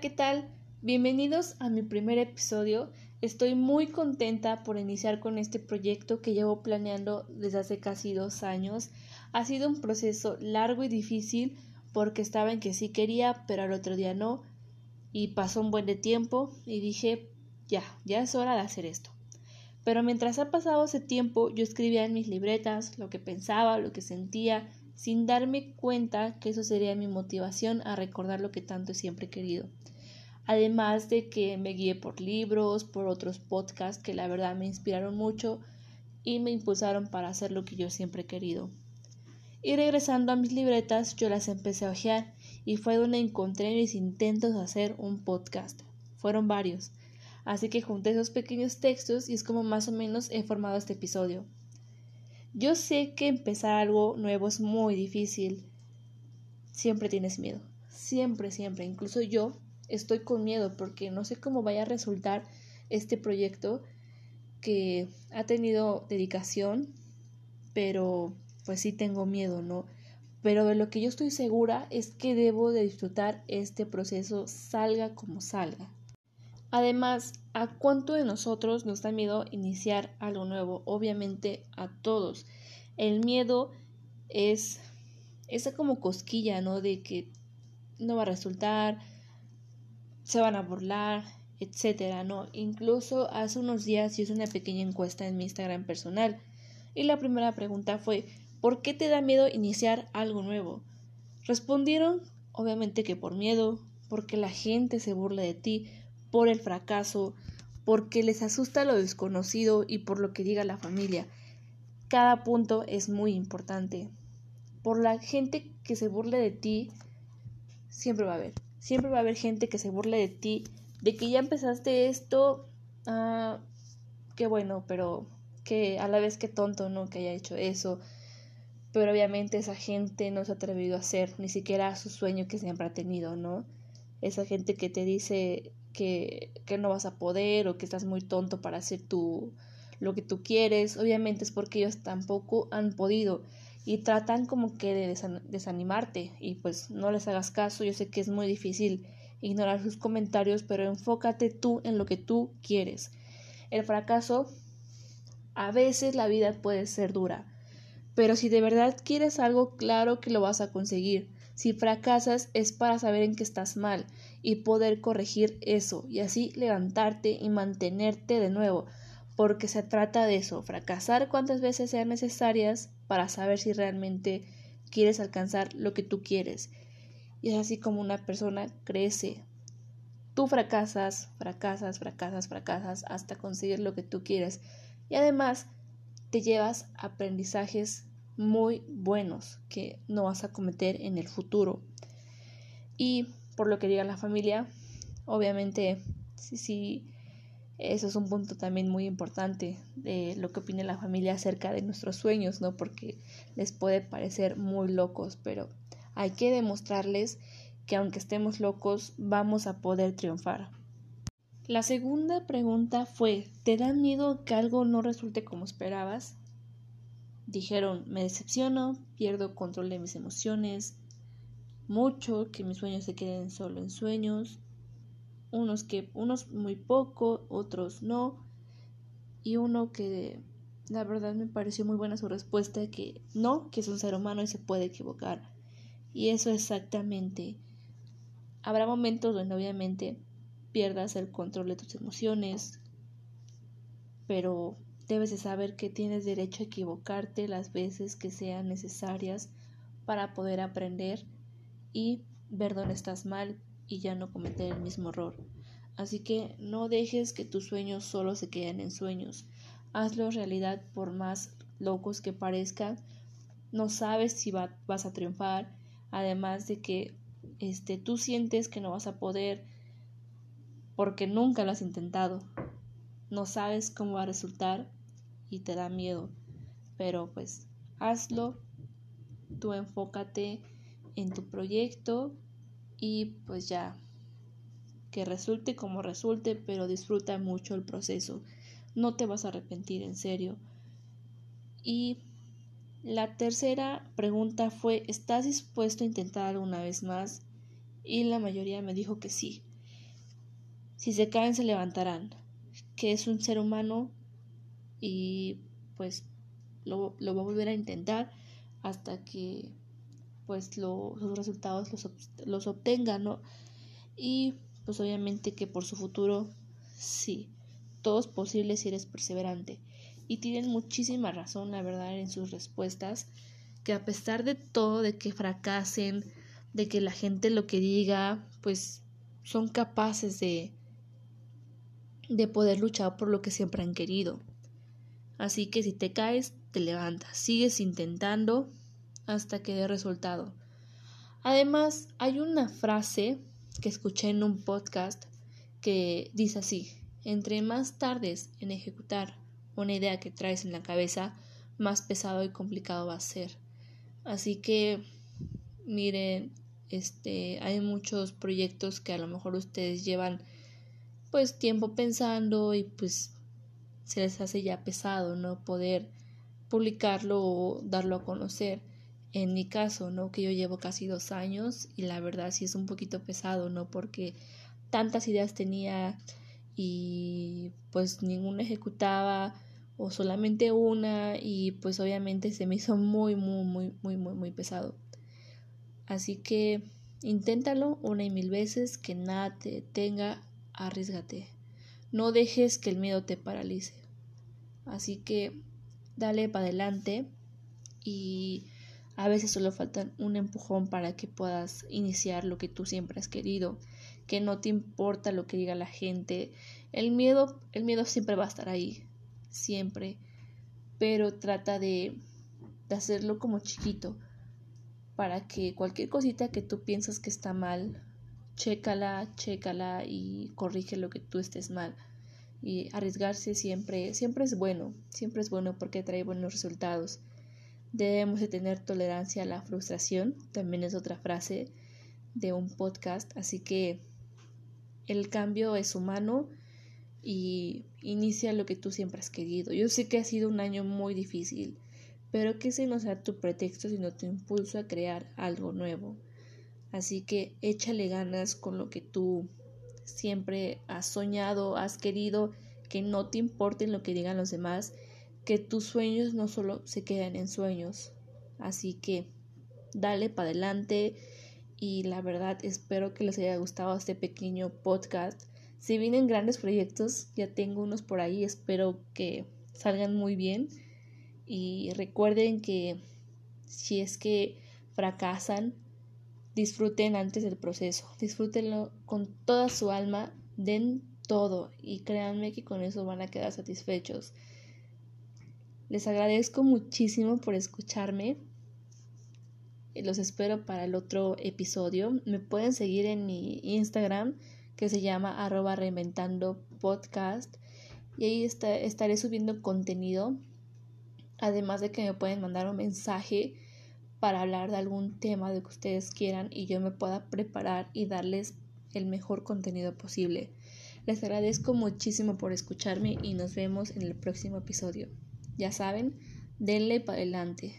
¿qué tal? Bienvenidos a mi primer episodio. Estoy muy contenta por iniciar con este proyecto que llevo planeando desde hace casi dos años. Ha sido un proceso largo y difícil porque estaba en que sí quería, pero al otro día no. Y pasó un buen de tiempo y dije, ya, ya es hora de hacer esto. Pero mientras ha pasado ese tiempo, yo escribía en mis libretas lo que pensaba, lo que sentía, sin darme cuenta que eso sería mi motivación a recordar lo que tanto siempre he querido. Además de que me guié por libros, por otros podcasts que la verdad me inspiraron mucho y me impulsaron para hacer lo que yo siempre he querido. Y regresando a mis libretas, yo las empecé a ojear y fue donde encontré mis intentos de hacer un podcast. Fueron varios. Así que junté esos pequeños textos y es como más o menos he formado este episodio. Yo sé que empezar algo nuevo es muy difícil. Siempre tienes miedo. Siempre, siempre. Incluso yo estoy con miedo porque no sé cómo vaya a resultar este proyecto que ha tenido dedicación, pero pues sí tengo miedo, ¿no? Pero de lo que yo estoy segura es que debo de disfrutar este proceso salga como salga. Además, ¿a cuánto de nosotros nos da miedo iniciar algo nuevo? Obviamente a todos. El miedo es esa como cosquilla, ¿no? De que no va a resultar, se van a burlar, etcétera, ¿no? Incluso hace unos días hice una pequeña encuesta en mi Instagram personal y la primera pregunta fue ¿por qué te da miedo iniciar algo nuevo? Respondieron obviamente que por miedo, porque la gente se burla de ti, por el fracaso, porque les asusta lo desconocido y por lo que diga la familia. Cada punto es muy importante. Por la gente que se burle de ti, siempre va a haber. Siempre va a haber gente que se burle de ti, de que ya empezaste esto, ah, qué bueno, pero que a la vez que tonto, ¿no? Que haya hecho eso. Pero obviamente esa gente no se ha atrevido a hacer ni siquiera su sueño que siempre ha tenido, ¿no? Esa gente que te dice que, que no vas a poder o que estás muy tonto para hacer tu, lo que tú quieres, obviamente es porque ellos tampoco han podido y tratan como que de desanimarte y pues no les hagas caso, yo sé que es muy difícil ignorar sus comentarios, pero enfócate tú en lo que tú quieres. El fracaso, a veces la vida puede ser dura, pero si de verdad quieres algo, claro que lo vas a conseguir. Si fracasas es para saber en qué estás mal y poder corregir eso y así levantarte y mantenerte de nuevo, porque se trata de eso, fracasar cuantas veces sean necesarias para saber si realmente quieres alcanzar lo que tú quieres. Y es así como una persona crece. Tú fracasas, fracasas, fracasas, fracasas hasta conseguir lo que tú quieres. Y además te llevas aprendizajes muy buenos que no vas a cometer en el futuro. Y por lo que diga la familia, obviamente sí, sí, eso es un punto también muy importante de lo que opine la familia acerca de nuestros sueños, ¿no? Porque les puede parecer muy locos, pero hay que demostrarles que aunque estemos locos, vamos a poder triunfar. La segunda pregunta fue, ¿te da miedo que algo no resulte como esperabas? Dijeron, me decepciono, pierdo control de mis emociones, mucho, que mis sueños se queden solo en sueños, unos que unos muy poco, otros no, y uno que la verdad me pareció muy buena su respuesta que no, que es un ser humano y se puede equivocar. Y eso exactamente. Habrá momentos donde obviamente pierdas el control de tus emociones, pero Debes de saber que tienes derecho a equivocarte las veces que sean necesarias para poder aprender y ver dónde estás mal y ya no cometer el mismo error. Así que no dejes que tus sueños solo se queden en sueños. Hazlo realidad por más locos que parezcan. No sabes si vas a triunfar. Además de que este, tú sientes que no vas a poder porque nunca lo has intentado. No sabes cómo va a resultar y te da miedo. Pero pues hazlo, tú enfócate en tu proyecto y pues ya, que resulte como resulte, pero disfruta mucho el proceso. No te vas a arrepentir, en serio. Y la tercera pregunta fue, ¿estás dispuesto a intentar alguna vez más? Y la mayoría me dijo que sí. Si se caen, se levantarán. Que es un ser humano y pues lo, lo va a volver a intentar hasta que pues los resultados los, los obtenga, ¿no? Y pues obviamente que por su futuro, sí, todo es posible si eres perseverante. Y tienen muchísima razón, la verdad, en sus respuestas, que a pesar de todo, de que fracasen, de que la gente lo que diga, pues son capaces de, de poder luchar por lo que siempre han querido. Así que si te caes, te levantas, sigues intentando hasta que dé resultado. Además, hay una frase que escuché en un podcast que dice así, entre más tardes en ejecutar una idea que traes en la cabeza, más pesado y complicado va a ser. Así que, miren, este, hay muchos proyectos que a lo mejor ustedes llevan pues tiempo pensando y pues se les hace ya pesado no poder publicarlo o darlo a conocer en mi caso, ¿no? Que yo llevo casi dos años y la verdad sí es un poquito pesado, ¿no? Porque tantas ideas tenía y pues ninguna ejecutaba o solamente una y pues obviamente se me hizo muy, muy, muy, muy, muy, muy pesado. Así que inténtalo una y mil veces, que nada te tenga, arriesgate. No dejes que el miedo te paralice. Así que dale para adelante y a veces solo falta un empujón para que puedas iniciar lo que tú siempre has querido, que no te importa lo que diga la gente. El miedo, el miedo siempre va a estar ahí, siempre, pero trata de, de hacerlo como chiquito para que cualquier cosita que tú piensas que está mal, chécala, chécala y corrige lo que tú estés mal. Y arriesgarse siempre, siempre es bueno, siempre es bueno porque trae buenos resultados. Debemos de tener tolerancia a la frustración, también es otra frase de un podcast, así que el cambio es humano y inicia lo que tú siempre has querido. Yo sé que ha sido un año muy difícil, pero que ese no sea tu pretexto, sino tu impulso a crear algo nuevo. Así que échale ganas con lo que tú siempre has soñado, has querido, que no te importen lo que digan los demás que tus sueños no solo se queden en sueños. Así que dale para adelante y la verdad espero que les haya gustado este pequeño podcast. Si vienen grandes proyectos, ya tengo unos por ahí, espero que salgan muy bien y recuerden que si es que fracasan, disfruten antes del proceso, disfrútenlo con toda su alma, den todo y créanme que con eso van a quedar satisfechos. Les agradezco muchísimo por escucharme. Los espero para el otro episodio. Me pueden seguir en mi Instagram que se llama arroba reinventando podcast y ahí estaré subiendo contenido. Además de que me pueden mandar un mensaje para hablar de algún tema de que ustedes quieran y yo me pueda preparar y darles el mejor contenido posible. Les agradezco muchísimo por escucharme y nos vemos en el próximo episodio. Ya saben, denle para adelante.